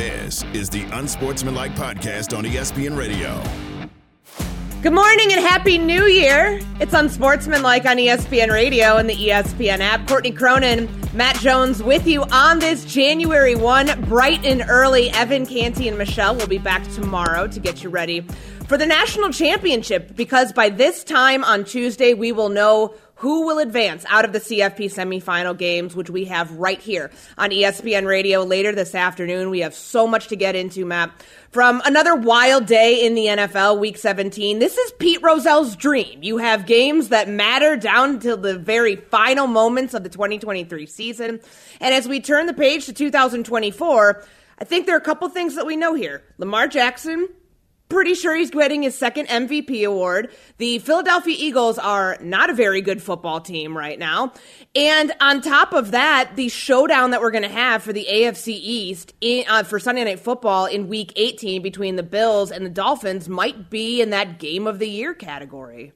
This is the Unsportsmanlike Podcast on ESPN Radio. Good morning and happy new year. It's Unsportsmanlike on ESPN Radio and the ESPN app. Courtney Cronin, Matt Jones with you on this January 1, bright and early. Evan Canty and Michelle will be back tomorrow to get you ready for the national championship because by this time on Tuesday, we will know who will advance out of the CFP semifinal games, which we have right here on ESPN Radio later this afternoon. We have so much to get into, Matt. From another wild day in the NFL, week 17, this is Pete Rozelle's dream. You have games that matter down to the very final moments of the 2023 season. And as we turn the page to 2024, I think there are a couple things that we know here. Lamar Jackson pretty sure he's getting his second MVP award. The Philadelphia Eagles are not a very good football team right now. And on top of that, the showdown that we're going to have for the AFC East in, uh, for Sunday Night Football in week 18 between the Bills and the Dolphins might be in that game of the year category.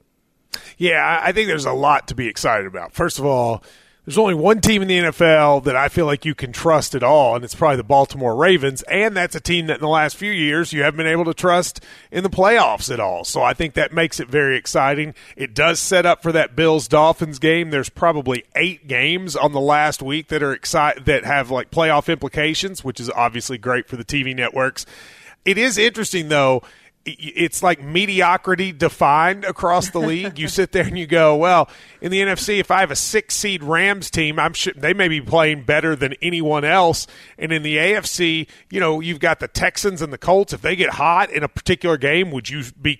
Yeah, I think there's a lot to be excited about. First of all, there's only one team in the NFL that I feel like you can trust at all, and it's probably the Baltimore Ravens. And that's a team that in the last few years you haven't been able to trust in the playoffs at all. So I think that makes it very exciting. It does set up for that Bills Dolphins game. There's probably eight games on the last week that are excite that have like playoff implications, which is obviously great for the TV networks. It is interesting though it's like mediocrity defined across the league. you sit there and you go, well, in the NFC, if I have a six seed Rams team, I'm sure they may be playing better than anyone else. And in the AFC, you know, you've got the Texans and the Colts. If they get hot in a particular game, would you be,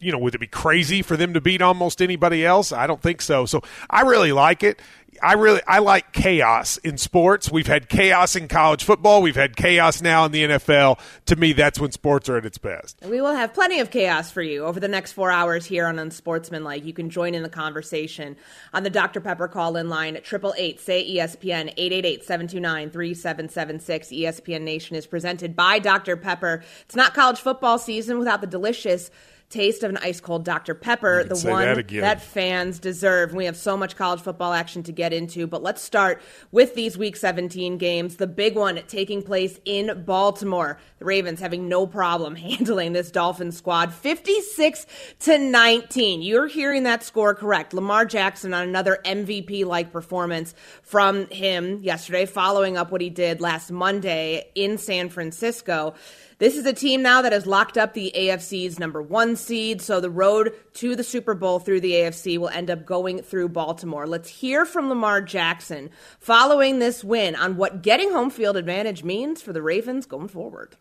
you know, would it be crazy for them to beat almost anybody else? I don't think so. So I really like it. I really I like chaos in sports. We've had chaos in college football. We've had chaos now in the NFL. To me, that's when sports are at its best. We will have plenty of chaos for you over the next four hours here on Unsportsmanlike. You can join in the conversation on the Dr. Pepper call in line at triple eight say ESPN eight eight eight seven two nine three seven seven six. ESPN Nation is presented by Dr. Pepper. It's not college football season without the delicious taste of an ice cold Dr. Pepper, the one that, that, fans deserve. We have so much college football action to get into, but let's start with these week 17 games. The big one taking place in Baltimore. The Ravens having no problem handling this Dolphins squad 56 to 19. You're hearing that score correct. Lamar Jackson on another MVP like performance from him yesterday, following up what he did last Monday in San Francisco. This is a team now that has locked up the AFC's number one seed. So the road to the Super Bowl through the AFC will end up going through Baltimore. Let's hear from Lamar Jackson following this win on what getting home field advantage means for the Ravens going forward.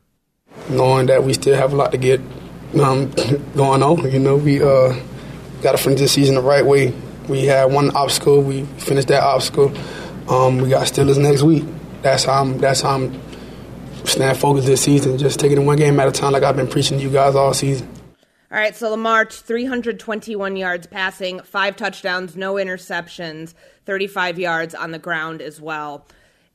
Knowing that we still have a lot to get um, going on, you know, we uh, got to finish this season the right way. We had one obstacle, we finished that obstacle. Um, we got Steelers next week. That's how I'm. That's how I'm staying focused this season, just taking it one game at a time, like I've been preaching to you guys all season. All right, so Lamar, 321 yards passing, five touchdowns, no interceptions, 35 yards on the ground as well.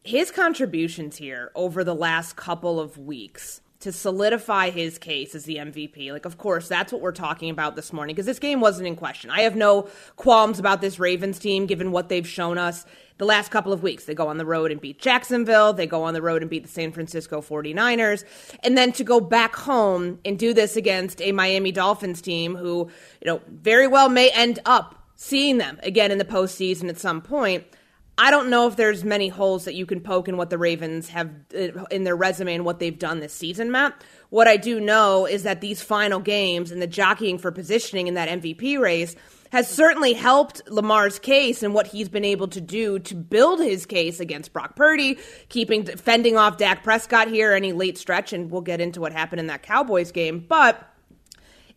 His contributions here over the last couple of weeks to solidify his case as the MVP. Like, of course, that's what we're talking about this morning because this game wasn't in question. I have no qualms about this Ravens team given what they've shown us the last couple of weeks. They go on the road and beat Jacksonville. They go on the road and beat the San Francisco 49ers. And then to go back home and do this against a Miami Dolphins team who, you know, very well may end up seeing them again in the postseason at some point. I don't know if there's many holes that you can poke in what the Ravens have uh, in their resume and what they've done this season, Matt. What I do know is that these final games and the jockeying for positioning in that MVP race – has certainly helped Lamar's case and what he's been able to do to build his case against Brock Purdy, keeping fending off Dak Prescott here any late stretch, and we'll get into what happened in that Cowboys game. But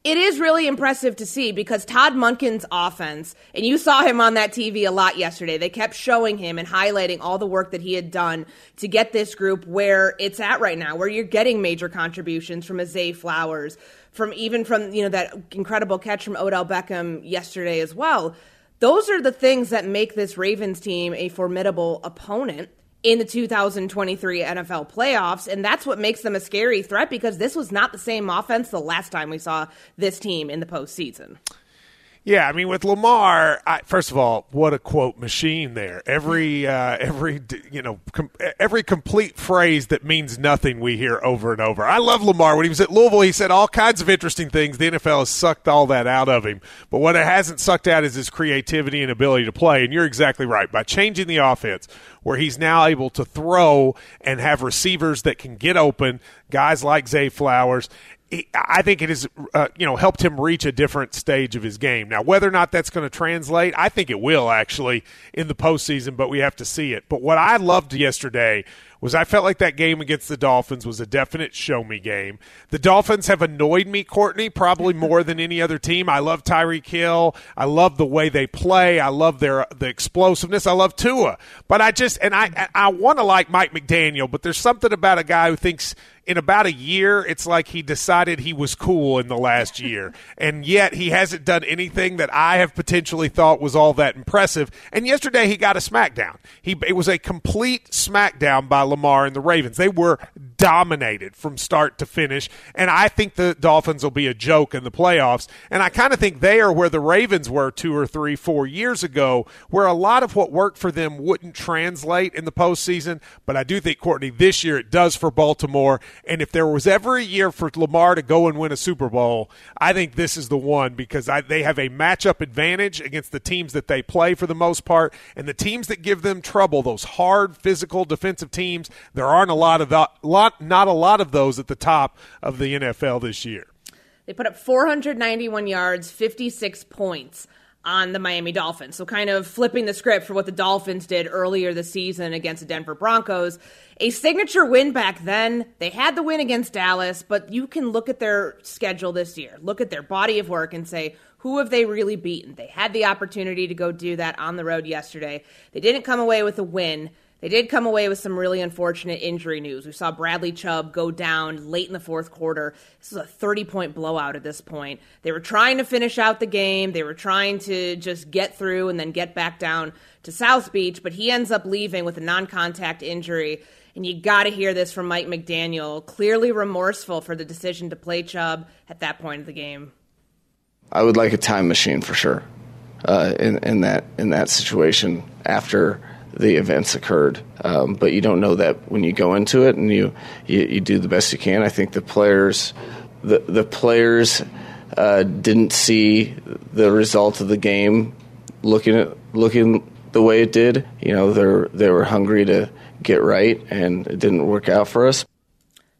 it is really impressive to see because Todd Monken's offense, and you saw him on that TV a lot yesterday, they kept showing him and highlighting all the work that he had done to get this group where it's at right now, where you're getting major contributions from a Zay Flowers, from even from, you know, that incredible catch from Odell Beckham yesterday as well. Those are the things that make this Ravens team a formidable opponent in the 2023 NFL playoffs. And that's what makes them a scary threat because this was not the same offense the last time we saw this team in the postseason. Yeah, I mean with Lamar, I, first of all, what a quote machine there. Every uh, every you know com- every complete phrase that means nothing we hear over and over. I love Lamar. When he was at Louisville, he said all kinds of interesting things. The NFL has sucked all that out of him, but what it hasn't sucked out is his creativity and ability to play. And you're exactly right. By changing the offense, where he's now able to throw and have receivers that can get open, guys like Zay Flowers, I think it has, uh, you know, helped him reach a different stage of his game. Now, whether or not that's going to translate, I think it will actually in the postseason, but we have to see it. But what I loved yesterday was I felt like that game against the Dolphins was a definite show me game. The Dolphins have annoyed me, Courtney, probably more than any other team. I love Tyreek Hill. I love the way they play. I love their the explosiveness. I love Tua. But I just and I I want to like Mike McDaniel, but there's something about a guy who thinks in about a year, it's like he decided he was cool in the last year. and yet he hasn't done anything that I have potentially thought was all that impressive. And yesterday he got a smackdown. He, it was a complete smackdown by Lamar and the Ravens. They were dominated from start to finish. And I think the Dolphins will be a joke in the playoffs. And I kind of think they are where the Ravens were two or three, four years ago, where a lot of what worked for them wouldn't translate in the postseason. But I do think, Courtney, this year it does for Baltimore. And if there was ever a year for Lamar to go and win a Super Bowl, I think this is the one because I, they have a matchup advantage against the teams that they play for the most part. And the teams that give them trouble, those hard, physical, defensive teams, there aren't a lot of the, lot, not a lot of those at the top of the NFL this year. They put up 491 yards, 56 points on the Miami Dolphins. So, kind of flipping the script for what the Dolphins did earlier this season against the Denver Broncos. A signature win back then. They had the win against Dallas, but you can look at their schedule this year, look at their body of work, and say, who have they really beaten? They had the opportunity to go do that on the road yesterday. They didn't come away with a win. They did come away with some really unfortunate injury news. We saw Bradley Chubb go down late in the fourth quarter. This is a 30 point blowout at this point. They were trying to finish out the game, they were trying to just get through and then get back down to South Beach, but he ends up leaving with a non contact injury. And you got to hear this from Mike McDaniel, clearly remorseful for the decision to play Chubb at that point of the game. I would like a time machine for sure uh, in, in that in that situation after the events occurred. Um, but you don't know that when you go into it, and you, you, you do the best you can. I think the players the the players uh, didn't see the result of the game looking at looking the way it did. You know, they they were hungry to get right, and it didn't work out for us.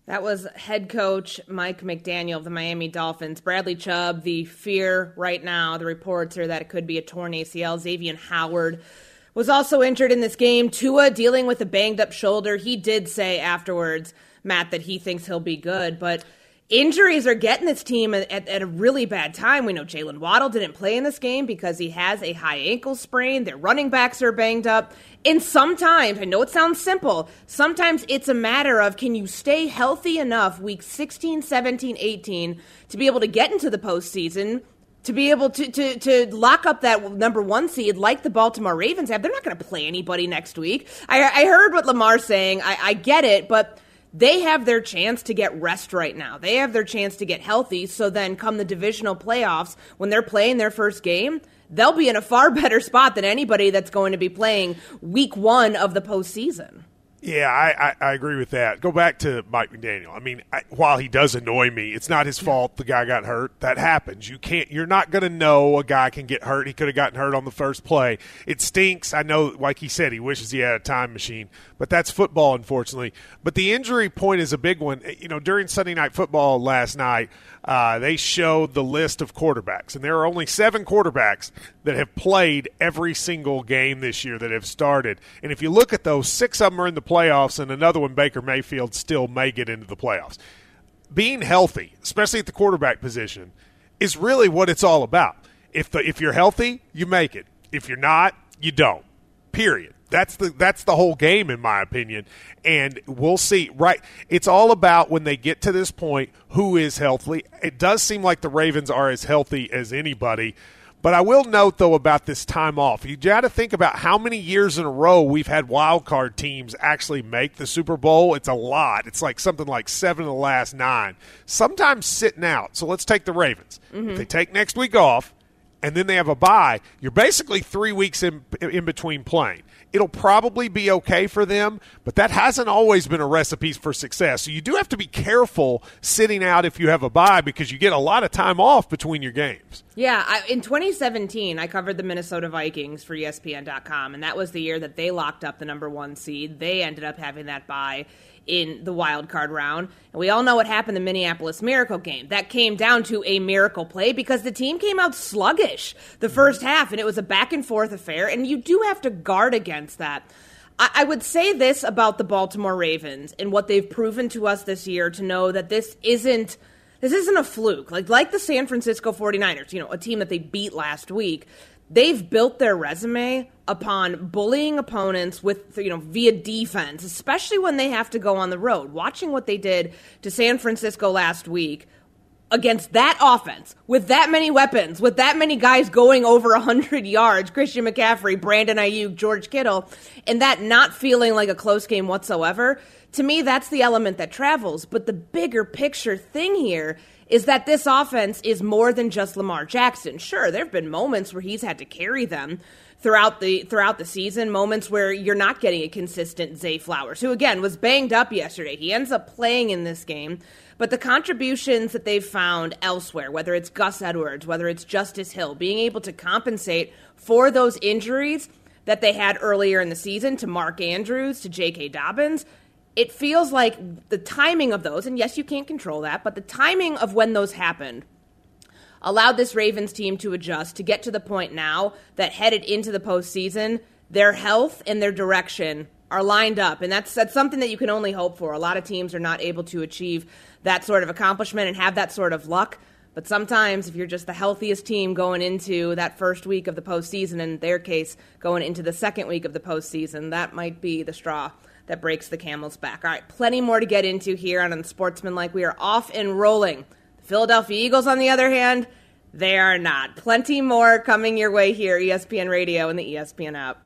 That was head coach Mike McDaniel of the Miami Dolphins. Bradley Chubb, the fear right now, the reports are that it could be a torn ACL. Xavier Howard was also injured in this game. Tua dealing with a banged up shoulder. He did say afterwards, Matt, that he thinks he'll be good, but injuries are getting this team at, at, a really bad time. We know Jaylen Waddle didn't play in this game because he has a high ankle sprain. Their running backs are banged up. And sometimes, I know it sounds simple, sometimes it's a matter of can you stay healthy enough week 16, 17, 18 to be able to get into the postseason to be able to, to, to lock up that number one seed like the Baltimore Ravens have. They're not going to play anybody next week. I, I heard what Lamar's saying. I, I get it, but they have their chance to get rest right now. They have their chance to get healthy. So then, come the divisional playoffs, when they're playing their first game, they'll be in a far better spot than anybody that's going to be playing week one of the postseason. Yeah, I, I, I, agree with that. Go back to Mike McDaniel. I mean, I, while he does annoy me, it's not his fault the guy got hurt. That happens. You can't. You're not going to know a guy can get hurt. He could have gotten hurt on the first play. It stinks. I know, like he said, he wishes he had a time machine, but that's football, unfortunately. But the injury point is a big one. You know, during Sunday night football last night, uh, they showed the list of quarterbacks, and there are only seven quarterbacks that have played every single game this year that have started. And if you look at those, six of them are in the playoffs, and another one, Baker Mayfield, still may get into the playoffs. Being healthy, especially at the quarterback position, is really what it's all about. If the if you're healthy, you make it. If you're not, you don't. Period. That's the that's the whole game in my opinion. And we'll see. Right. It's all about when they get to this point who is healthy. It does seem like the Ravens are as healthy as anybody. But I will note though about this time off. You got to think about how many years in a row we've had wild card teams actually make the Super Bowl. It's a lot. It's like something like seven of the last nine. Sometimes sitting out. So let's take the Ravens. Mm-hmm. If they take next week off, and then they have a bye, you're basically three weeks in in between playing it'll probably be okay for them, but that hasn't always been a recipe for success. So you do have to be careful sitting out if you have a bye because you get a lot of time off between your games. Yeah, I, in 2017, I covered the Minnesota Vikings for ESPN.com, and that was the year that they locked up the number one seed. They ended up having that bye in the wild card round. And we all know what happened the Minneapolis Miracle game. That came down to a miracle play because the team came out sluggish the first half, and it was a back and forth affair. And you do have to guard against that. I, I would say this about the Baltimore Ravens and what they've proven to us this year to know that this isn't this isn't a fluke. Like like the San Francisco 49ers, you know, a team that they beat last week they've built their resume upon bullying opponents with you know via defense especially when they have to go on the road. Watching what they did to San Francisco last week against that offense with that many weapons with that many guys going over 100 yards Christian McCaffrey Brandon Aiyuk George Kittle and that not feeling like a close game whatsoever to me that's the element that travels. But the bigger picture thing here is that this offense is more than just Lamar Jackson. Sure, there have been moments where he's had to carry them throughout the throughout the season, moments where you're not getting a consistent Zay Flowers, who again was banged up yesterday. He ends up playing in this game. But the contributions that they've found elsewhere, whether it's Gus Edwards, whether it's Justice Hill, being able to compensate for those injuries that they had earlier in the season to Mark Andrews, to J.K. Dobbins, it feels like the timing of those, and yes, you can't control that, but the timing of when those happened allowed this Ravens team to adjust to get to the point now that headed into the postseason, their health and their direction are lined up. And that's that's something that you can only hope for. A lot of teams are not able to achieve that sort of accomplishment and have that sort of luck. But sometimes, if you're just the healthiest team going into that first week of the postseason, in their case, going into the second week of the postseason, that might be the straw that breaks the camel's back. All right, plenty more to get into here on Unsportsmanlike. We are off and rolling. The Philadelphia Eagles, on the other hand, they are not. Plenty more coming your way here, ESPN Radio and the ESPN app.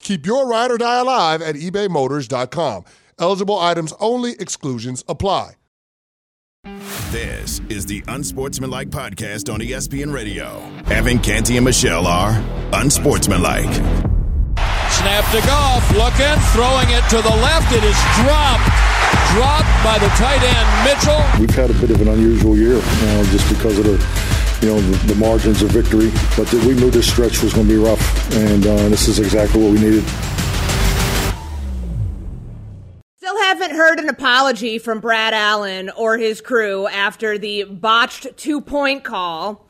Keep your ride or die alive at ebaymotors.com. Eligible items only, exclusions apply. This is the Unsportsmanlike podcast on ESPN Radio. Evan Canty and Michelle are Unsportsmanlike. Snap to Goff, looking, throwing it to the left. It is dropped. Dropped by the tight end, Mitchell. We've had a bit of an unusual year uh, just because of the you know, the, the, margins of victory. But we knew this stretch was going to be rough, and uh, this is exactly what we needed. Still haven't heard an apology from Brad Allen or his crew after the botched two point call.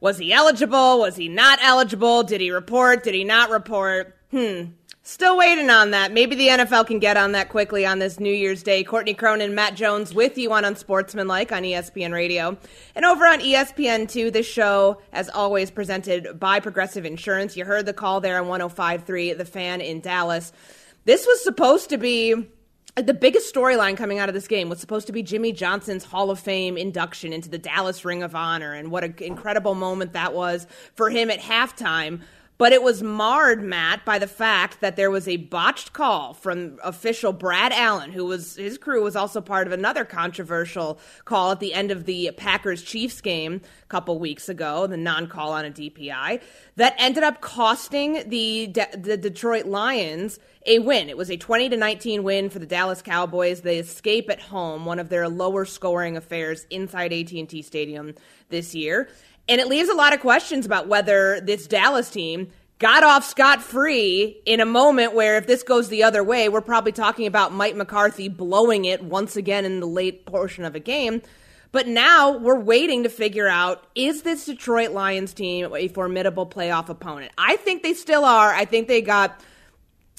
Was he eligible? Was he not eligible? Did he report? Did he not report? Hmm. Still waiting on that. Maybe the NFL can get on that quickly on this New Year's Day. Courtney Cronin, Matt Jones with you on Unsportsmanlike on ESPN Radio. And over on ESPN2, this show, as always, presented by Progressive Insurance. You heard the call there on 105.3, The Fan in Dallas. This was supposed to be the biggest storyline coming out of this game was supposed to be Jimmy Johnson's Hall of Fame induction into the Dallas Ring of Honor, and what an incredible moment that was for him at halftime. But it was marred, Matt, by the fact that there was a botched call from official Brad Allen, who was his crew was also part of another controversial call at the end of the Packers Chiefs game a couple weeks ago, the non-call on a DPI, that ended up costing the De- the Detroit Lions a win. It was a 20 to 19 win for the Dallas Cowboys. They escape at home, one of their lower scoring affairs inside AT&T Stadium this year. And it leaves a lot of questions about whether this Dallas team got off scot free in a moment where, if this goes the other way, we're probably talking about Mike McCarthy blowing it once again in the late portion of a game. But now we're waiting to figure out is this Detroit Lions team a formidable playoff opponent? I think they still are. I think they got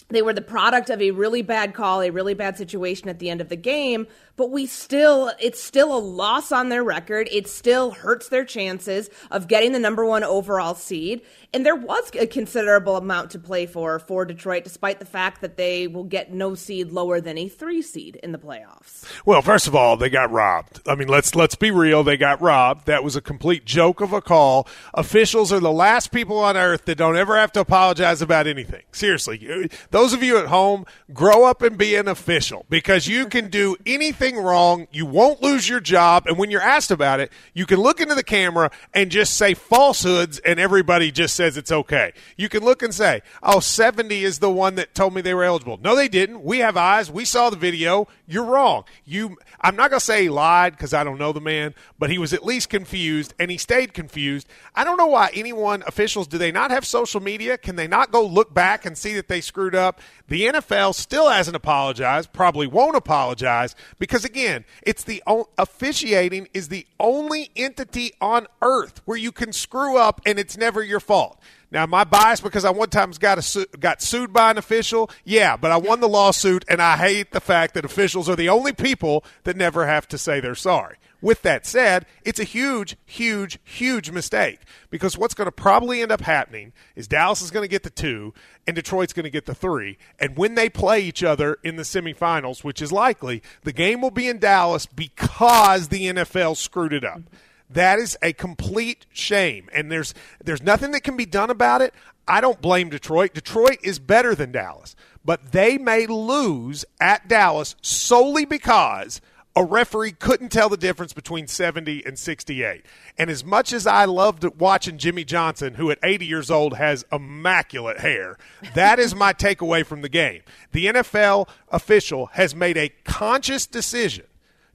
they were the product of a really bad call, a really bad situation at the end of the game, but we still, it's still a loss on their record. It still hurts their chances of getting the number one overall seed. And there was a considerable amount to play for for Detroit, despite the fact that they will get no seed lower than a three seed in the playoffs. Well, first of all, they got robbed. I mean, let's let's be real. They got robbed. That was a complete joke of a call. Officials are the last people on earth that don't ever have to apologize about anything. Seriously, those of you at home, grow up and be an official because you can do anything wrong. You won't lose your job, and when you're asked about it, you can look into the camera and just say falsehoods, and everybody just says says it's okay. You can look and say, oh, 70 is the one that told me they were eligible. No, they didn't. We have eyes. We saw the video. You're wrong. You, I'm not going to say he lied because I don't know the man, but he was at least confused and he stayed confused. I don't know why anyone, officials, do they not have social media? Can they not go look back and see that they screwed up? The NFL still hasn't apologized, probably won't apologize because, again, it's the officiating is the only entity on earth where you can screw up and it's never your fault. Now, my bias because I one time got su- got sued by an official? Yeah, but I won the lawsuit, and I hate the fact that officials are the only people that never have to say they're sorry. With that said, it's a huge, huge, huge mistake because what's going to probably end up happening is Dallas is going to get the two and Detroit's going to get the three. And when they play each other in the semifinals, which is likely, the game will be in Dallas because the NFL screwed it up. That is a complete shame, and there's there's nothing that can be done about it. I don't blame Detroit. Detroit is better than Dallas, but they may lose at Dallas solely because a referee couldn't tell the difference between 70 and 68. And as much as I loved watching Jimmy Johnson, who at 80 years old has immaculate hair, that is my takeaway from the game. The NFL official has made a conscious decision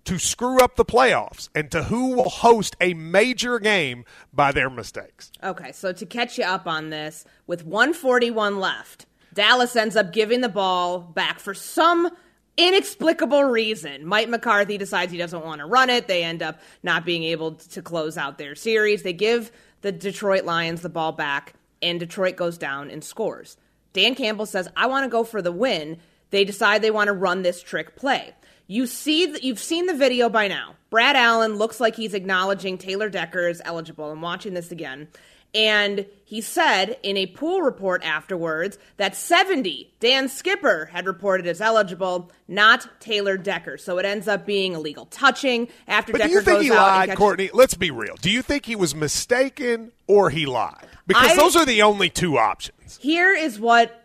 to screw up the playoffs and to who will host a major game by their mistakes. Okay, so to catch you up on this, with 141 left, Dallas ends up giving the ball back for some inexplicable reason. Mike McCarthy decides he doesn't want to run it. They end up not being able to close out their series. They give the Detroit Lions the ball back, and Detroit goes down and scores. Dan Campbell says, I want to go for the win. They decide they want to run this trick play. You see, you've seen the video by now. Brad Allen looks like he's acknowledging Taylor Decker is eligible. I'm watching this again. And he said in a pool report afterwards that 70, Dan Skipper, had reported as eligible, not Taylor Decker. So it ends up being illegal touching after but Decker do you think goes he out lied, catches- Courtney? Let's be real. Do you think he was mistaken or he lied? Because I- those are the only two options. Here is what,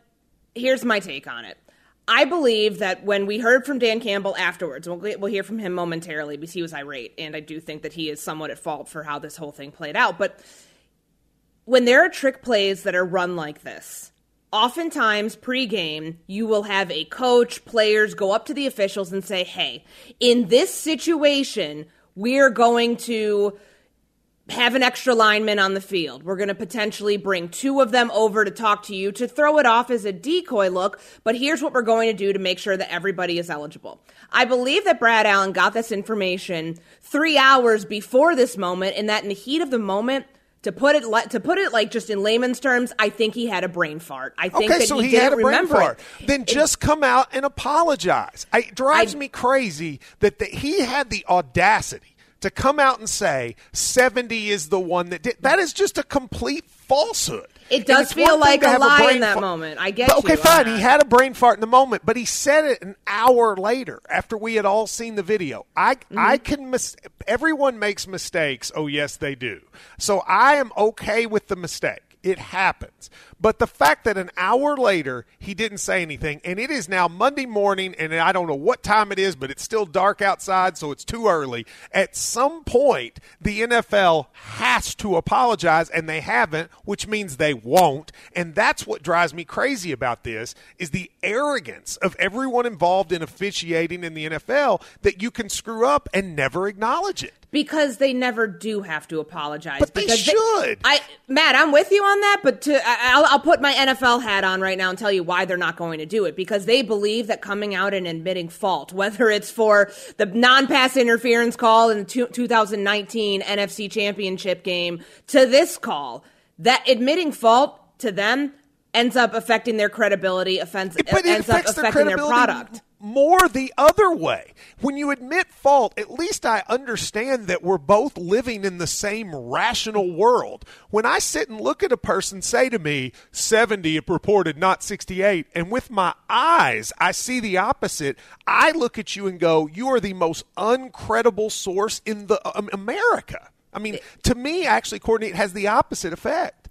here's my take on it. I believe that when we heard from Dan Campbell afterwards, we'll, we'll hear from him momentarily because he was irate, and I do think that he is somewhat at fault for how this whole thing played out. But when there are trick plays that are run like this, oftentimes pregame, you will have a coach, players go up to the officials and say, hey, in this situation, we're going to have an extra lineman on the field. We're going to potentially bring two of them over to talk to you to throw it off as a decoy look, but here's what we're going to do to make sure that everybody is eligible. I believe that Brad Allen got this information three hours before this moment, and that in the heat of the moment, To put it to put it like just in layman's terms, I think he had a brain fart. I think okay, that so he, he had a brain fart. it. Then It- just come out and apologize. I, it drives I- me crazy that the, he had the audacity to come out and say 70 is the one that did. That is just a complete falsehood. It does feel like a lie brain in that fart- moment. I get But, okay, you fine. He had a brain fart in the moment, but he said it an hour later after we had all seen the video. I Mm-hmm. I can mis- everyone makes mistakes. Oh yes, they do. So I am okay with the mistake. It happens. But the fact that an hour later he didn't say anything, and it is now Monday morning, and I don't know what time it is, but it's still dark outside, so it's too early. At some point, the NFL has to apologize, and they haven't, which means they won't. And that's what drives me crazy about this is the arrogance of everyone involved in officiating in the NFL that you can screw up and never acknowledge it. Because they never do have to apologize. But they should. I, Matt, I'm with you on that. But to, I, I'll, I'll put my NFL hat on right now and tell you why they're not going to do it because they believe that coming out and admitting fault, whether it's for the non-pass interference call in the two, 2019 NFC Championship game to this call, that admitting fault to them ends up affecting their credibility, offense, but ends up their affecting their, credibility product. More the other way. When you admit fault, at least I understand that we're both living in the same rational world. When I sit and look at a person say to me, 70 it reported, not 68, and with my eyes I see the opposite, I look at you and go, you are the most uncredible source in the um, America. I mean, to me, actually, Courtney, it has the opposite effect.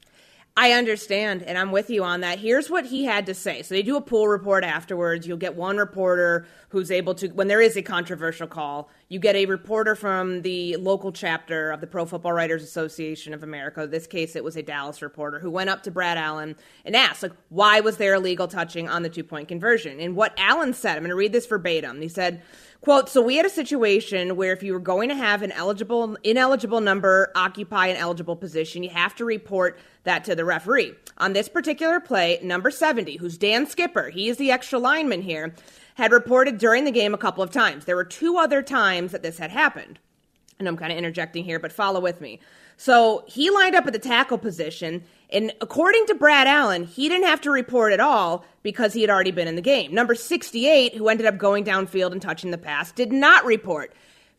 I understand, and I'm with you on that. Here's what he had to say. So they do a pool report afterwards. You'll get one reporter who's able to, when there is a controversial call, you get a reporter from the local chapter of the Pro Football Writers Association of America. In this case, it was a Dallas reporter who went up to Brad Allen and asked, like, why was there illegal touching on the two point conversion? And what Allen said, I'm going to read this verbatim. He said, Quote, so we had a situation where if you were going to have an eligible, ineligible number occupy an eligible position, you have to report that to the referee. On this particular play, number 70, who's Dan Skipper, he is the extra lineman here, had reported during the game a couple of times. There were two other times that this had happened. And I'm kind of interjecting here, but follow with me. So he lined up at the tackle position, and according to Brad Allen, he didn't have to report at all because he had already been in the game. Number 68, who ended up going downfield and touching the pass, did not report.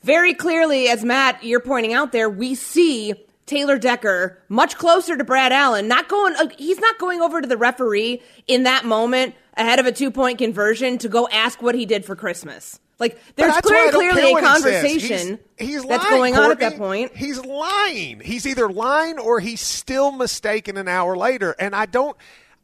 Very clearly, as Matt, you're pointing out there, we see Taylor Decker much closer to Brad Allen, not going, uh, he's not going over to the referee in that moment ahead of a two point conversion to go ask what he did for Christmas. Like, there's that's clear, clearly a what he conversation He's, he's that's lying, going on at that point. He's lying. He's either lying or he's still mistaken an hour later. And I don't,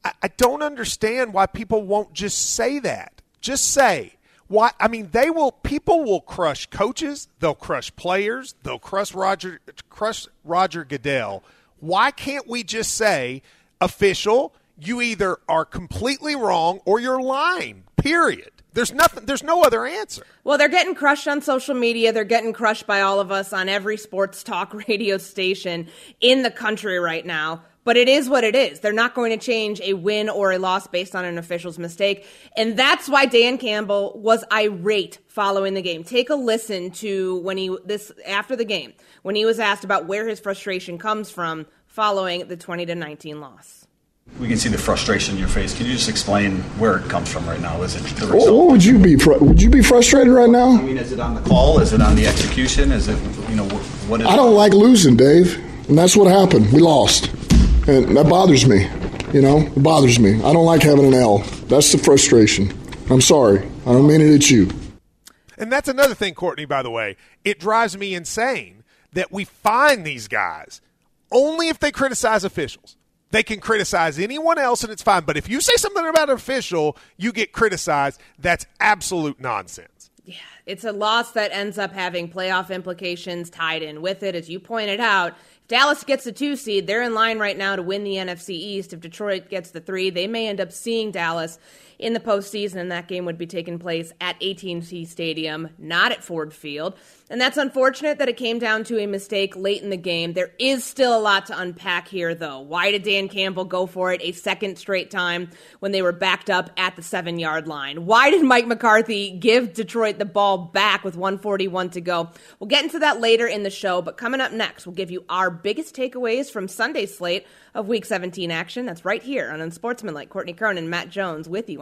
I, I don't understand why people won't just say that. Just say why. I mean, they will. People will crush coaches. They'll crush players. They'll crush Roger, crush Roger Goodell. Why can't we just say, official? You either are completely wrong or you're lying. Period. There's nothing. There's no other answer. Well, they're getting crushed on social media. They're getting crushed by all of us on every sports talk radio station in the country right now. But it is what it is. They're not going to change a win or a loss based on an official's mistake. And that's why Dan Campbell was irate following the game. Take a listen to when he this after the game, when he was asked about where his frustration comes from following the 20 to 19 loss. We can see the frustration in your face. Can you just explain where it comes from right now? Is it the What, result? what would you be? fr- Would you be frustrated right now? I mean, is it on the call? Is it on the execution? Is it, you know, wh- what is I don't like losing, Dave, and that's what happened. We lost, and that bothers me. You know, it bothers me. I don't like having an L. That's the frustration. I'm sorry. I don't mean it at you. And that's another thing, Courtney, by the way. It drives me insane that we find these guys only if they criticize officials. They can criticize anyone else and it's fine. But if you say something about an official, you get criticized. That's absolute nonsense. Yeah, it's a loss that ends up having playoff implications tied in with it. As you pointed out, if Dallas gets the two seed, they're in line right now to win the NFC East. If Detroit gets the three, they may end up seeing Dallas in the postseason, and that game would be taking place at AT&T Stadium, not at Ford Field. And that's unfortunate that it came down to a mistake late in the game. There is still a lot to unpack here, though. Why did Dan Campbell go for it a second straight time when they were backed up at the seven yard line? Why did Mike McCarthy give Detroit the ball back with 141 to go? We'll get into that later in the show, but coming up next, we'll give you our biggest takeaways from Sunday's slate of Week 17 action. That's right here on Unsportsmanlike. Courtney Cronin, Matt Jones with you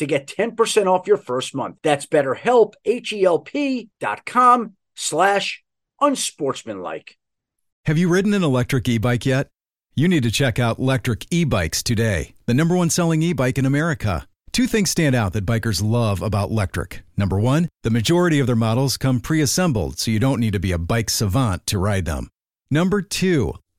to get 10% off your first month. That's betterhelp, H-E-L-P dot com slash unsportsmanlike. Have you ridden an electric e-bike yet? You need to check out Lectric eBikes today, the number one selling e-bike in America. Two things stand out that bikers love about Lectric. Number one, the majority of their models come pre assembled, so you don't need to be a bike savant to ride them. Number two,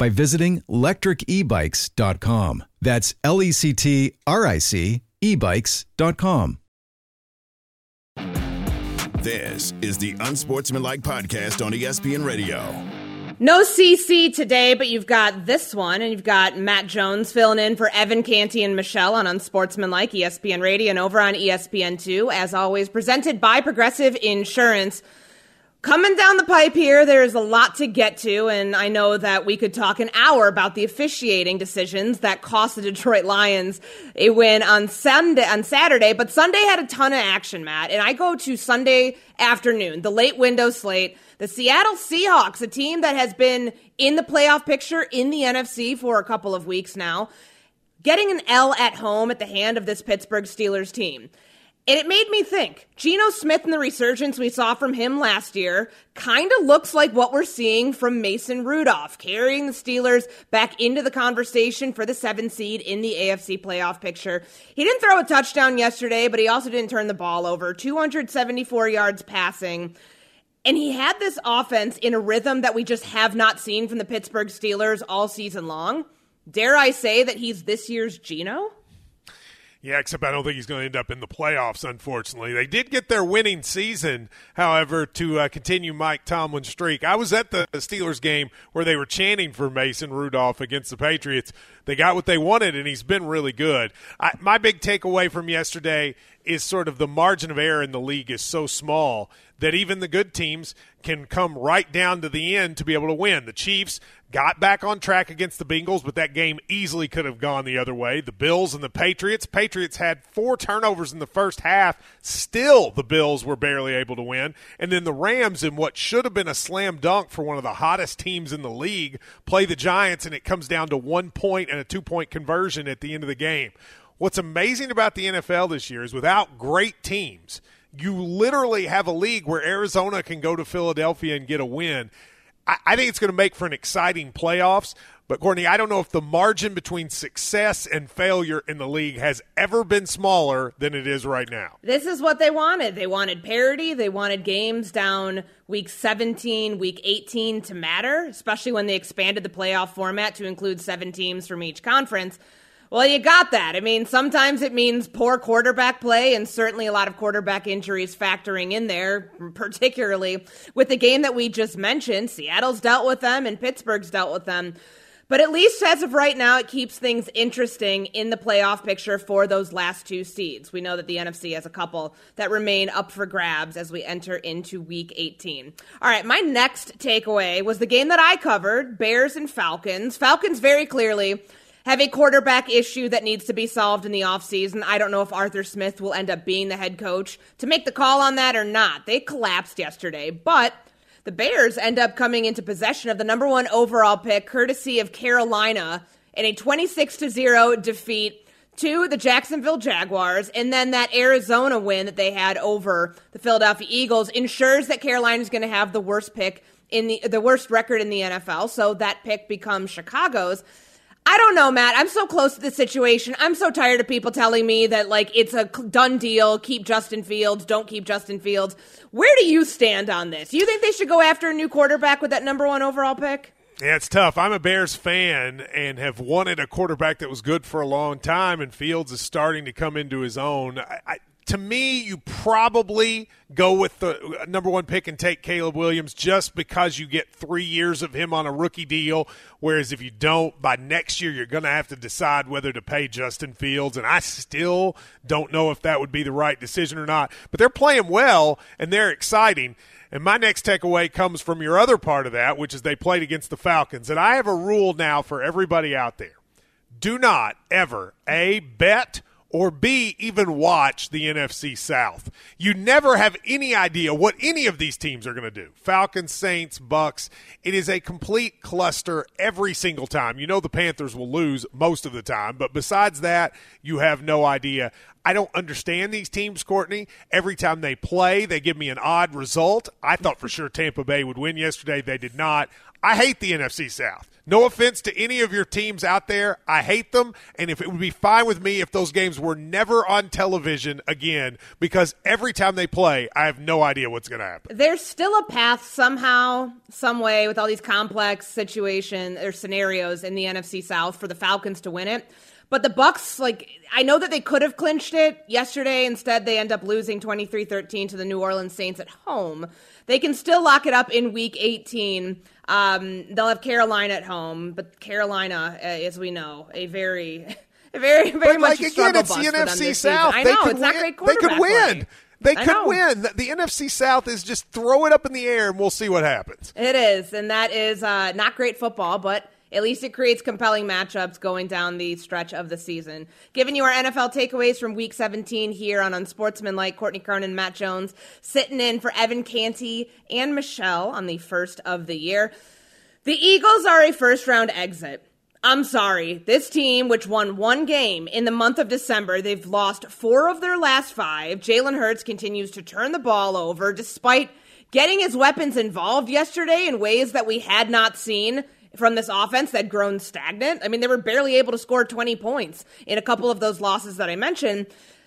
by visiting lectricebikes.com. That's L E C T R I C ebikes.com. This is the Unsportsmanlike podcast on ESPN Radio. No CC today, but you've got this one, and you've got Matt Jones filling in for Evan Canty and Michelle on Unsportsmanlike ESPN Radio and over on ESPN2. As always, presented by Progressive Insurance. Coming down the pipe here, there's a lot to get to, and I know that we could talk an hour about the officiating decisions that cost the Detroit Lions a win on Sunday on Saturday, but Sunday had a ton of action, Matt. And I go to Sunday afternoon, the late window slate. The Seattle Seahawks, a team that has been in the playoff picture in the NFC for a couple of weeks now, getting an L at home at the hand of this Pittsburgh Steelers team. And it made me think Geno Smith and the resurgence we saw from him last year kind of looks like what we're seeing from Mason Rudolph, carrying the Steelers back into the conversation for the seven seed in the AFC playoff picture. He didn't throw a touchdown yesterday, but he also didn't turn the ball over. 274 yards passing. And he had this offense in a rhythm that we just have not seen from the Pittsburgh Steelers all season long. Dare I say that he's this year's Geno? Yeah, except I don't think he's going to end up in the playoffs, unfortunately. They did get their winning season, however, to uh, continue Mike Tomlin's streak. I was at the Steelers game where they were chanting for Mason Rudolph against the Patriots. They got what they wanted, and he's been really good. I, my big takeaway from yesterday is sort of the margin of error in the league is so small that even the good teams can come right down to the end to be able to win. The Chiefs got back on track against the Bengals, but that game easily could have gone the other way. The Bills and the Patriots. Patriots had four turnovers in the first half. Still, the Bills were barely able to win. And then the Rams, in what should have been a slam dunk for one of the hottest teams in the league, play the Giants, and it comes down to one point and a two point conversion at the end of the game. What's amazing about the NFL this year is without great teams, you literally have a league where Arizona can go to Philadelphia and get a win. I, I think it's going to make for an exciting playoffs. But Courtney, I don't know if the margin between success and failure in the league has ever been smaller than it is right now. This is what they wanted. They wanted parity. They wanted games down week 17, week 18 to matter, especially when they expanded the playoff format to include seven teams from each conference. Well, you got that. I mean, sometimes it means poor quarterback play, and certainly a lot of quarterback injuries factoring in there, particularly with the game that we just mentioned. Seattle's dealt with them, and Pittsburgh's dealt with them. But at least as of right now, it keeps things interesting in the playoff picture for those last two seeds. We know that the NFC has a couple that remain up for grabs as we enter into week 18. All right, my next takeaway was the game that I covered Bears and Falcons. Falcons very clearly have a quarterback issue that needs to be solved in the offseason. I don't know if Arthur Smith will end up being the head coach to make the call on that or not. They collapsed yesterday, but the Bears end up coming into possession of the number one overall pick, courtesy of Carolina, in a 26 to 0 defeat to the Jacksonville Jaguars, and then that Arizona win that they had over the Philadelphia Eagles ensures that Carolina is going to have the worst pick in the the worst record in the NFL. So that pick becomes Chicago's. I don't know, Matt. I'm so close to the situation. I'm so tired of people telling me that like it's a done deal. Keep Justin Fields. Don't keep Justin Fields. Where do you stand on this? Do you think they should go after a new quarterback with that number one overall pick? Yeah, it's tough. I'm a Bears fan and have wanted a quarterback that was good for a long time, and Fields is starting to come into his own. I, I, to me, you probably go with the uh, number one pick and take Caleb Williams just because you get three years of him on a rookie deal. Whereas if you don't, by next year, you're going to have to decide whether to pay Justin Fields. And I still don't know if that would be the right decision or not. But they're playing well and they're exciting. And my next takeaway comes from your other part of that, which is they played against the Falcons. And I have a rule now for everybody out there do not ever, A, bet or B, even watch the NFC South. You never have any idea what any of these teams are going to do. Falcons, Saints, Bucks. It is a complete cluster every single time. You know the Panthers will lose most of the time, but besides that, you have no idea. I don't understand these teams, Courtney. Every time they play, they give me an odd result. I thought for sure Tampa Bay would win yesterday. They did not. I hate the NFC South. No offense to any of your teams out there. I hate them. And if it would be fine with me if those games were never on television again, because every time they play, I have no idea what's going to happen. There's still a path somehow, some way, with all these complex situations or scenarios in the NFC South for the Falcons to win it. But the Bucks, like I know that they could have clinched it yesterday. Instead, they end up losing 23-13 to the New Orleans Saints at home. They can still lock it up in Week 18. Um, they'll have Carolina at home, but Carolina, uh, as we know, a very, a very, very but much like again, it's the NFC South. I they know could it's win. not great They could win. play. They could win. The, the NFC South is just throw it up in the air and we'll see what happens. It is, and that is uh, not great football, but at least it creates compelling matchups going down the stretch of the season. Giving you our NFL takeaways from Week 17 here on Unsportsmanlike, Courtney Cronin and Matt Jones, sitting in for Evan Canty and Michelle on the first of the year. The Eagles are a first round exit. I'm sorry. This team, which won one game in the month of December, they've lost four of their last five. Jalen Hurts continues to turn the ball over despite getting his weapons involved yesterday in ways that we had not seen from this offense that grown stagnant. I mean, they were barely able to score 20 points in a couple of those losses that I mentioned.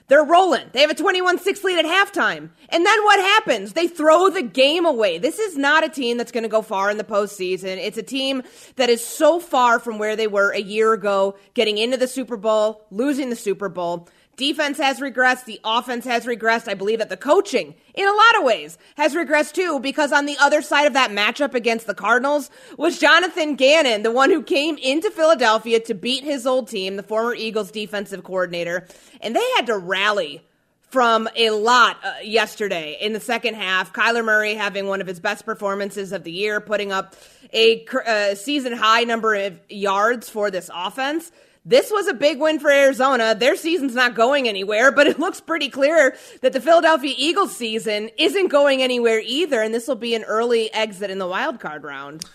They're rolling. They have a 21 6 lead at halftime. And then what happens? They throw the game away. This is not a team that's going to go far in the postseason. It's a team that is so far from where they were a year ago, getting into the Super Bowl, losing the Super Bowl. Defense has regressed. The offense has regressed. I believe that the coaching, in a lot of ways, has regressed too, because on the other side of that matchup against the Cardinals was Jonathan Gannon, the one who came into Philadelphia to beat his old team, the former Eagles defensive coordinator. And they had to rally from a lot uh, yesterday in the second half. Kyler Murray having one of his best performances of the year, putting up a uh, season high number of yards for this offense. This was a big win for Arizona. Their season's not going anywhere, but it looks pretty clear that the Philadelphia Eagles season isn't going anywhere either, and this will be an early exit in the wild card round.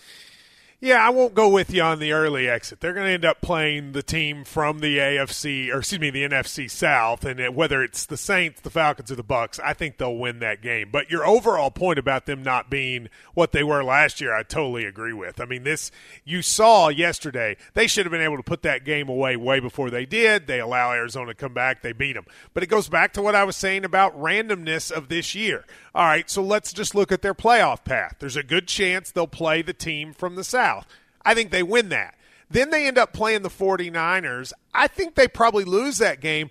Yeah, I won't go with you on the early exit. They're going to end up playing the team from the AFC, or excuse me, the NFC South, and whether it's the Saints, the Falcons, or the Bucks, I think they'll win that game. But your overall point about them not being what they were last year, I totally agree with. I mean, this you saw yesterday. They should have been able to put that game away way before they did. They allow Arizona to come back. They beat them. But it goes back to what I was saying about randomness of this year. All right, so let's just look at their playoff path. There's a good chance they'll play the team from the South. I think they win that. Then they end up playing the 49ers. I think they probably lose that game,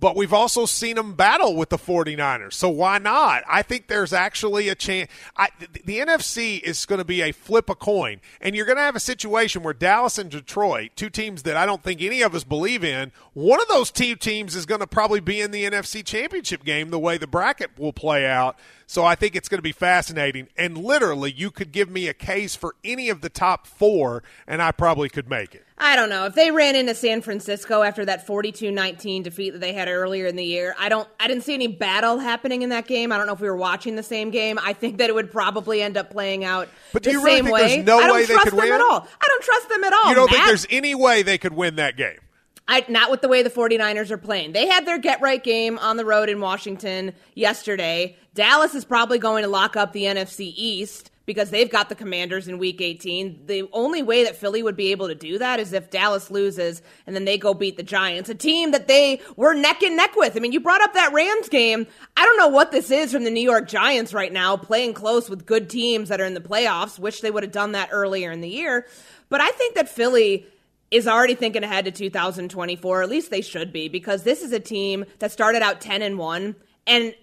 but we've also seen them battle with the 49ers. So why not? I think there's actually a chance. I, the, the NFC is going to be a flip a coin, and you're going to have a situation where Dallas and Detroit, two teams that I don't think any of us believe in, one of those two teams is going to probably be in the NFC Championship game the way the bracket will play out. So I think it's going to be fascinating. And literally, you could give me a case for any of the top four, and I probably could make it. I don't know. If they ran into San Francisco after that 42-19 defeat that they had earlier in the year, I don't I didn't see any battle happening in that game. I don't know if we were watching the same game. I think that it would probably end up playing out but the do you really think way. There's no I don't way trust they could them win at all. I don't trust them at all. You don't Matt. think there's any way they could win that game? I, not with the way the 49ers are playing. They had their get right game on the road in Washington yesterday. Dallas is probably going to lock up the NFC East because they've got the commanders in week 18. The only way that Philly would be able to do that is if Dallas loses and then they go beat the Giants, a team that they were neck and neck with. I mean, you brought up that Rams game. I don't know what this is from the New York Giants right now, playing close with good teams that are in the playoffs. Wish they would have done that earlier in the year. But I think that Philly is already thinking ahead to 2024. At least they should be, because this is a team that started out 10 and 1 and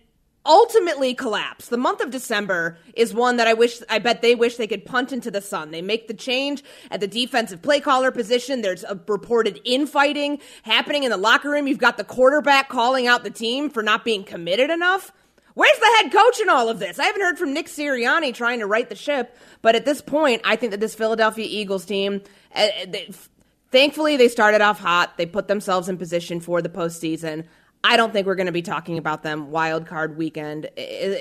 ultimately collapsed. The month of December is one that I wish, I bet they wish they could punt into the sun. They make the change at the defensive play caller position. There's a reported infighting happening in the locker room. You've got the quarterback calling out the team for not being committed enough. Where's the head coach in all of this? I haven't heard from Nick Sirianni trying to right the ship, but at this point, I think that this Philadelphia Eagles team, uh, they, Thankfully, they started off hot. They put themselves in position for the postseason. I don't think we're going to be talking about them wild card weekend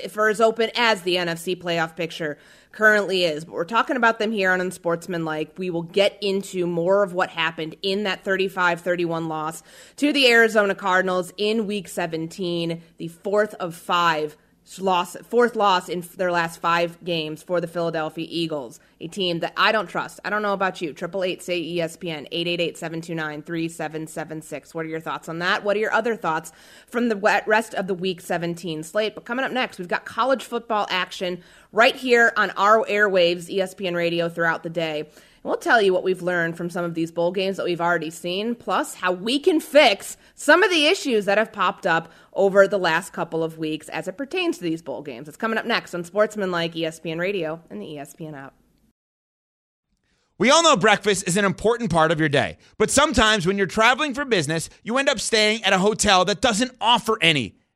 for as open as the NFC playoff picture currently is. But we're talking about them here on Unsportsmanlike. We will get into more of what happened in that 35 31 loss to the Arizona Cardinals in week 17, the fourth of five loss, fourth loss in their last five games for the Philadelphia Eagles, a team that I don't trust. I don't know about you. Triple eight say ESPN eight eight eight seven two nine three seven seven six. What are your thoughts on that? What are your other thoughts from the rest of the Week 17 slate? But coming up next, we've got college football action right here on our airwaves, ESPN Radio, throughout the day. We'll tell you what we've learned from some of these bowl games that we've already seen, plus how we can fix some of the issues that have popped up over the last couple of weeks as it pertains to these bowl games. It's coming up next on Sportsmanlike ESPN Radio and the ESPN app. We all know breakfast is an important part of your day, but sometimes when you're traveling for business, you end up staying at a hotel that doesn't offer any.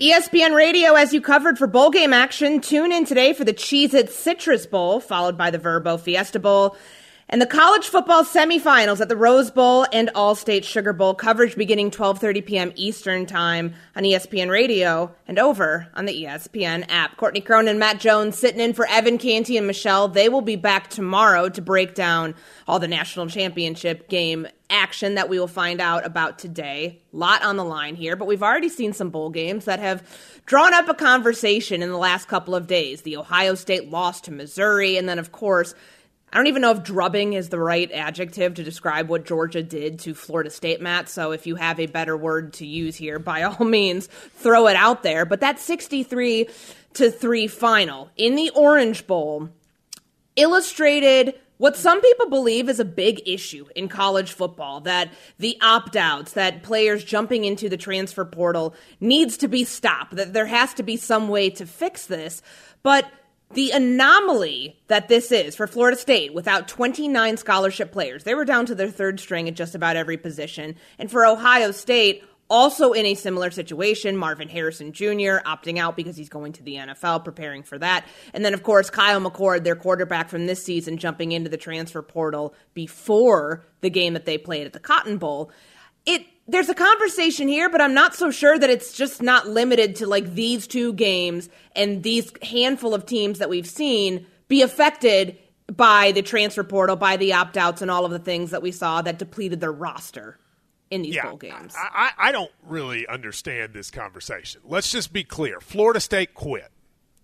ESPN Radio, as you covered for bowl game action, tune in today for the Cheez It Citrus Bowl, followed by the Vrbo Fiesta Bowl. And the college football semifinals at the Rose Bowl and Allstate Sugar Bowl coverage beginning 12:30 p.m. Eastern Time on ESPN Radio and over on the ESPN app. Courtney Cronin, Matt Jones sitting in for Evan Canty and Michelle. They will be back tomorrow to break down all the national championship game action that we will find out about today. Lot on the line here, but we've already seen some bowl games that have drawn up a conversation in the last couple of days. The Ohio State loss to Missouri, and then of course I don't even know if drubbing is the right adjective to describe what Georgia did to Florida State, Matt. So if you have a better word to use here, by all means, throw it out there. But that 63 to 3 final in the Orange Bowl illustrated what some people believe is a big issue in college football that the opt outs, that players jumping into the transfer portal needs to be stopped, that there has to be some way to fix this. But the anomaly that this is for Florida State without 29 scholarship players, they were down to their third string at just about every position. And for Ohio State, also in a similar situation, Marvin Harrison Jr. opting out because he's going to the NFL, preparing for that. And then, of course, Kyle McCord, their quarterback from this season, jumping into the transfer portal before the game that they played at the Cotton Bowl. It there's a conversation here, but I'm not so sure that it's just not limited to like these two games and these handful of teams that we've seen be affected by the transfer portal, by the opt outs, and all of the things that we saw that depleted their roster in these yeah, bowl games. I, I, I don't really understand this conversation. Let's just be clear Florida State quit.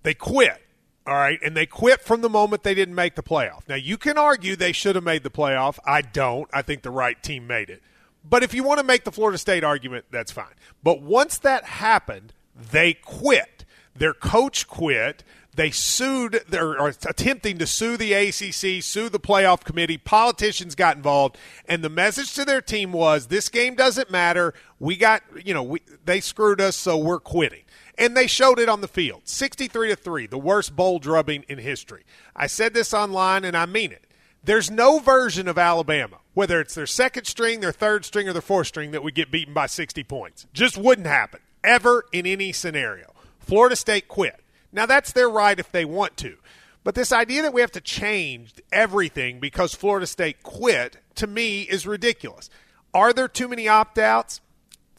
They quit. All right, and they quit from the moment they didn't make the playoff. Now you can argue they should have made the playoff. I don't. I think the right team made it. But if you want to make the Florida State argument, that's fine. But once that happened, they quit. Their coach quit. They sued, they're attempting to sue the ACC, sue the playoff committee. Politicians got involved, and the message to their team was this game doesn't matter. We got, you know, we, they screwed us, so we're quitting. And they showed it on the field 63 to 3, the worst bowl drubbing in history. I said this online, and I mean it. There's no version of Alabama, whether it's their second string, their third string, or their fourth string, that would get beaten by 60 points. Just wouldn't happen, ever in any scenario. Florida State quit. Now, that's their right if they want to. But this idea that we have to change everything because Florida State quit, to me, is ridiculous. Are there too many opt outs?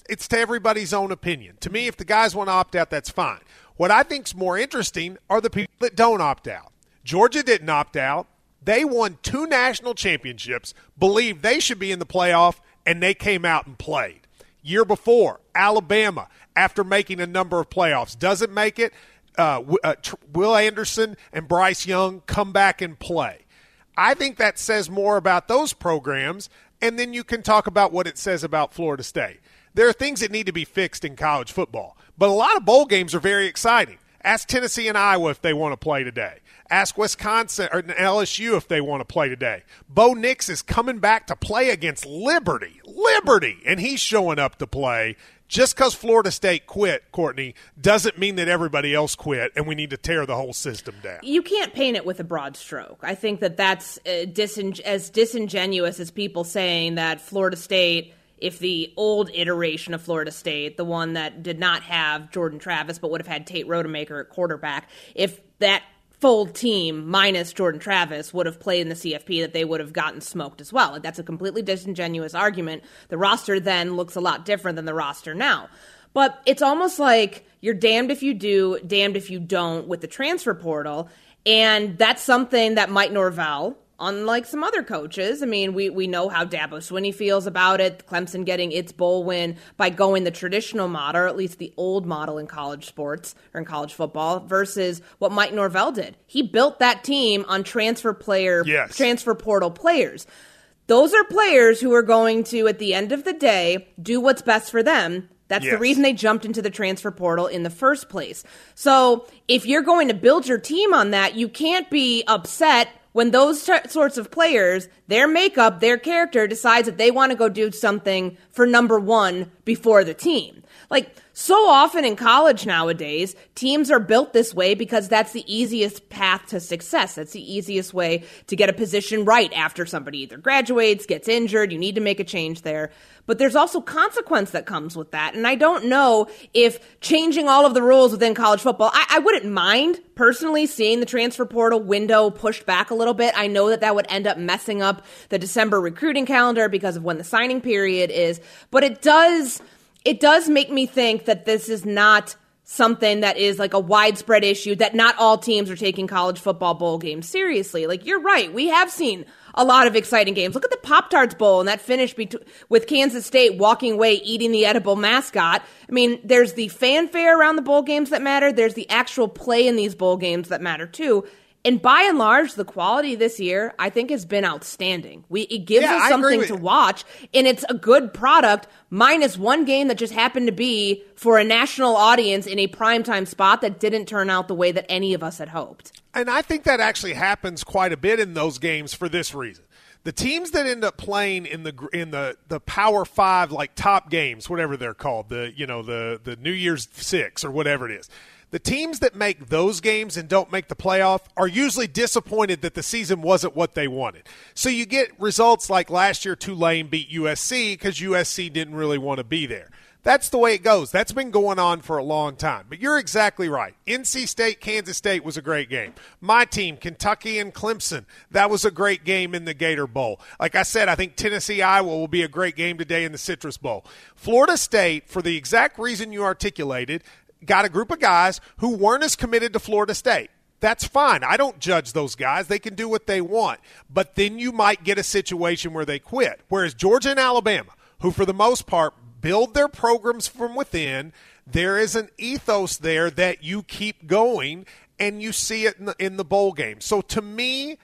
It's to everybody's own opinion. To me, if the guys want to opt out, that's fine. What I think's more interesting are the people that don't opt out. Georgia didn't opt out. They won two national championships, believed they should be in the playoff, and they came out and played. Year before, Alabama, after making a number of playoffs, doesn't make it uh, uh, Will Anderson and Bryce Young come back and play. I think that says more about those programs, and then you can talk about what it says about Florida State. There are things that need to be fixed in college football, but a lot of bowl games are very exciting. Ask Tennessee and Iowa if they want to play today. Ask Wisconsin or LSU if they want to play today. Bo Nix is coming back to play against Liberty. Liberty! And he's showing up to play just because Florida State quit, Courtney, doesn't mean that everybody else quit and we need to tear the whole system down. You can't paint it with a broad stroke. I think that that's uh, as disingenuous as people saying that Florida State, if the old iteration of Florida State, the one that did not have Jordan Travis but would have had Tate Rodemaker at quarterback, if that full team minus Jordan Travis would have played in the CFP, that they would have gotten smoked as well. That's a completely disingenuous argument. The roster then looks a lot different than the roster now. But it's almost like you're damned if you do, damned if you don't with the transfer portal. And that's something that Mike Norvell, unlike some other coaches. I mean, we, we know how Dabo Swinney feels about it. Clemson getting its bowl win by going the traditional model, or at least the old model in college sports or in college football, versus what Mike Norvell did. He built that team on transfer player, yes. transfer portal players. Those are players who are going to, at the end of the day, do what's best for them. That's yes. the reason they jumped into the transfer portal in the first place. So if you're going to build your team on that, you can't be upset when those t- sorts of players, their makeup, their character decides that they want to go do something for number one before the team. Like, so often in college nowadays, teams are built this way because that's the easiest path to success. That's the easiest way to get a position right after somebody either graduates, gets injured, you need to make a change there but there's also consequence that comes with that. And I don't know if changing all of the rules within college football, I, I wouldn't mind personally seeing the transfer portal window pushed back a little bit. I know that that would end up messing up the December recruiting calendar because of when the signing period is, but it does, it does make me think that this is not something that is like a widespread issue that not all teams are taking college football bowl games seriously. Like you're right. We have seen a lot of exciting games. Look at the Pop Tarts Bowl and that finish be- with Kansas State walking away eating the edible mascot. I mean, there's the fanfare around the bowl games that matter. There's the actual play in these bowl games that matter too. And by and large, the quality this year, I think, has been outstanding. We it gives yeah, us something to watch, and it's a good product. Minus one game that just happened to be for a national audience in a primetime spot that didn't turn out the way that any of us had hoped. And I think that actually happens quite a bit in those games for this reason. The teams that end up playing in the in the the Power Five, like top games, whatever they're called, the you know the the New Year's Six or whatever it is the teams that make those games and don't make the playoff are usually disappointed that the season wasn't what they wanted. So you get results like last year Tulane beat USC because USC didn't really want to be there. That's the way it goes. That's been going on for a long time. But you're exactly right. NC State, Kansas State was a great game. My team, Kentucky and Clemson, that was a great game in the Gator Bowl. Like I said, I think Tennessee, Iowa will be a great game today in the Citrus Bowl. Florida State, for the exact reason you articulated, got a group of guys who weren't as committed to Florida State. That's fine. I don't judge those guys. They can do what they want. But then you might get a situation where they quit. Whereas Georgia and Alabama, who for the most part build their programs from within, there is an ethos there that you keep going and you see it in the, in the bowl game. So to me,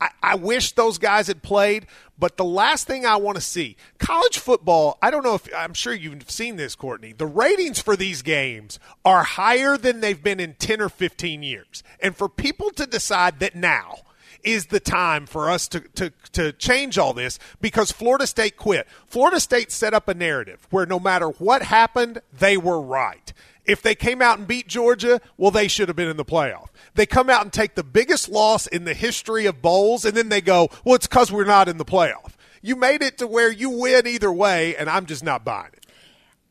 I, I, wish those guys had played, but the last thing I want to see college football. I don't know if I'm sure you've seen this, Courtney. The ratings for these games are higher than they've been in 10 or 15 years. And for people to decide that now is the time for us to, to, to change all this because Florida State quit. Florida State set up a narrative where no matter what happened, they were right. If they came out and beat Georgia, well, they should have been in the playoff. They come out and take the biggest loss in the history of bowls, and then they go, well, it's because we're not in the playoff. You made it to where you win either way, and I'm just not buying it.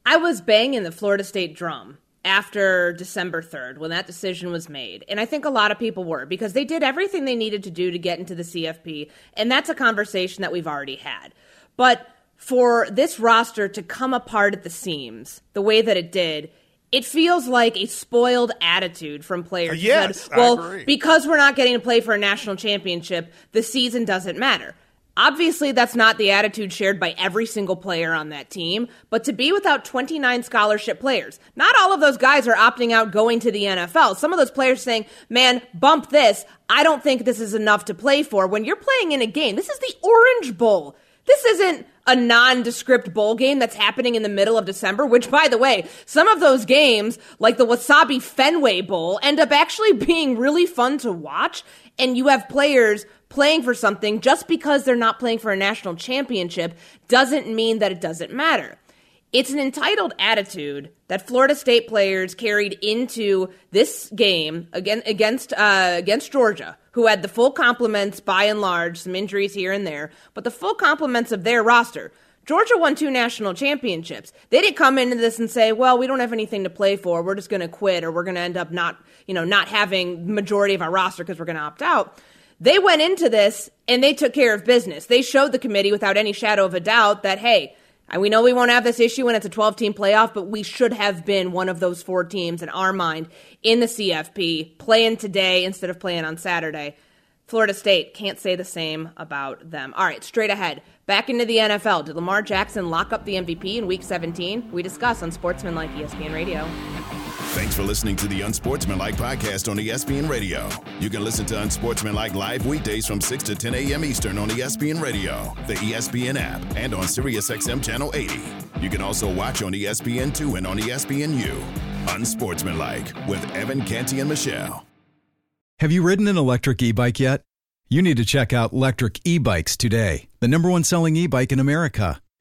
I was banging the Florida State drum after December 3rd when that decision was made. And I think a lot of people were because they did everything they needed to do to get into the CFP. And that's a conversation that we've already had. But for this roster to come apart at the seams the way that it did, it feels like a spoiled attitude from players. Yes, said, well, because we're not getting to play for a national championship, the season doesn't matter. Obviously, that's not the attitude shared by every single player on that team, but to be without 29 scholarship players, not all of those guys are opting out going to the NFL. Some of those players saying, man, bump this. I don't think this is enough to play for. When you're playing in a game, this is the Orange Bowl. This isn't a nondescript bowl game that's happening in the middle of December, which, by the way, some of those games, like the Wasabi Fenway Bowl, end up actually being really fun to watch. And you have players playing for something just because they're not playing for a national championship doesn't mean that it doesn't matter. It's an entitled attitude that Florida State players carried into this game again against uh, against Georgia, who had the full complements by and large, some injuries here and there, but the full complements of their roster. Georgia won two national championships. They didn't come into this and say, "Well, we don't have anything to play for. We're just going to quit, or we're going to end up not, you know, not having majority of our roster because we're going to opt out." They went into this and they took care of business. They showed the committee without any shadow of a doubt that, hey, and we know we won't have this issue when it's a 12 team playoff, but we should have been one of those four teams in our mind in the CFP, playing today instead of playing on Saturday. Florida State can't say the same about them. All right, straight ahead. Back into the NFL. Did Lamar Jackson lock up the MVP in week 17? We discuss on Sportsmanlike ESPN Radio. Thanks for listening to the Unsportsmanlike podcast on ESPN Radio. You can listen to Unsportsmanlike live weekdays from 6 to 10 a.m. Eastern on ESPN Radio, the ESPN app, and on SiriusXM Channel 80. You can also watch on ESPN2 and on ESPNU. Unsportsmanlike with Evan Canty and Michelle. Have you ridden an electric e bike yet? You need to check out Lectric E Bikes today, the number one selling e bike in America.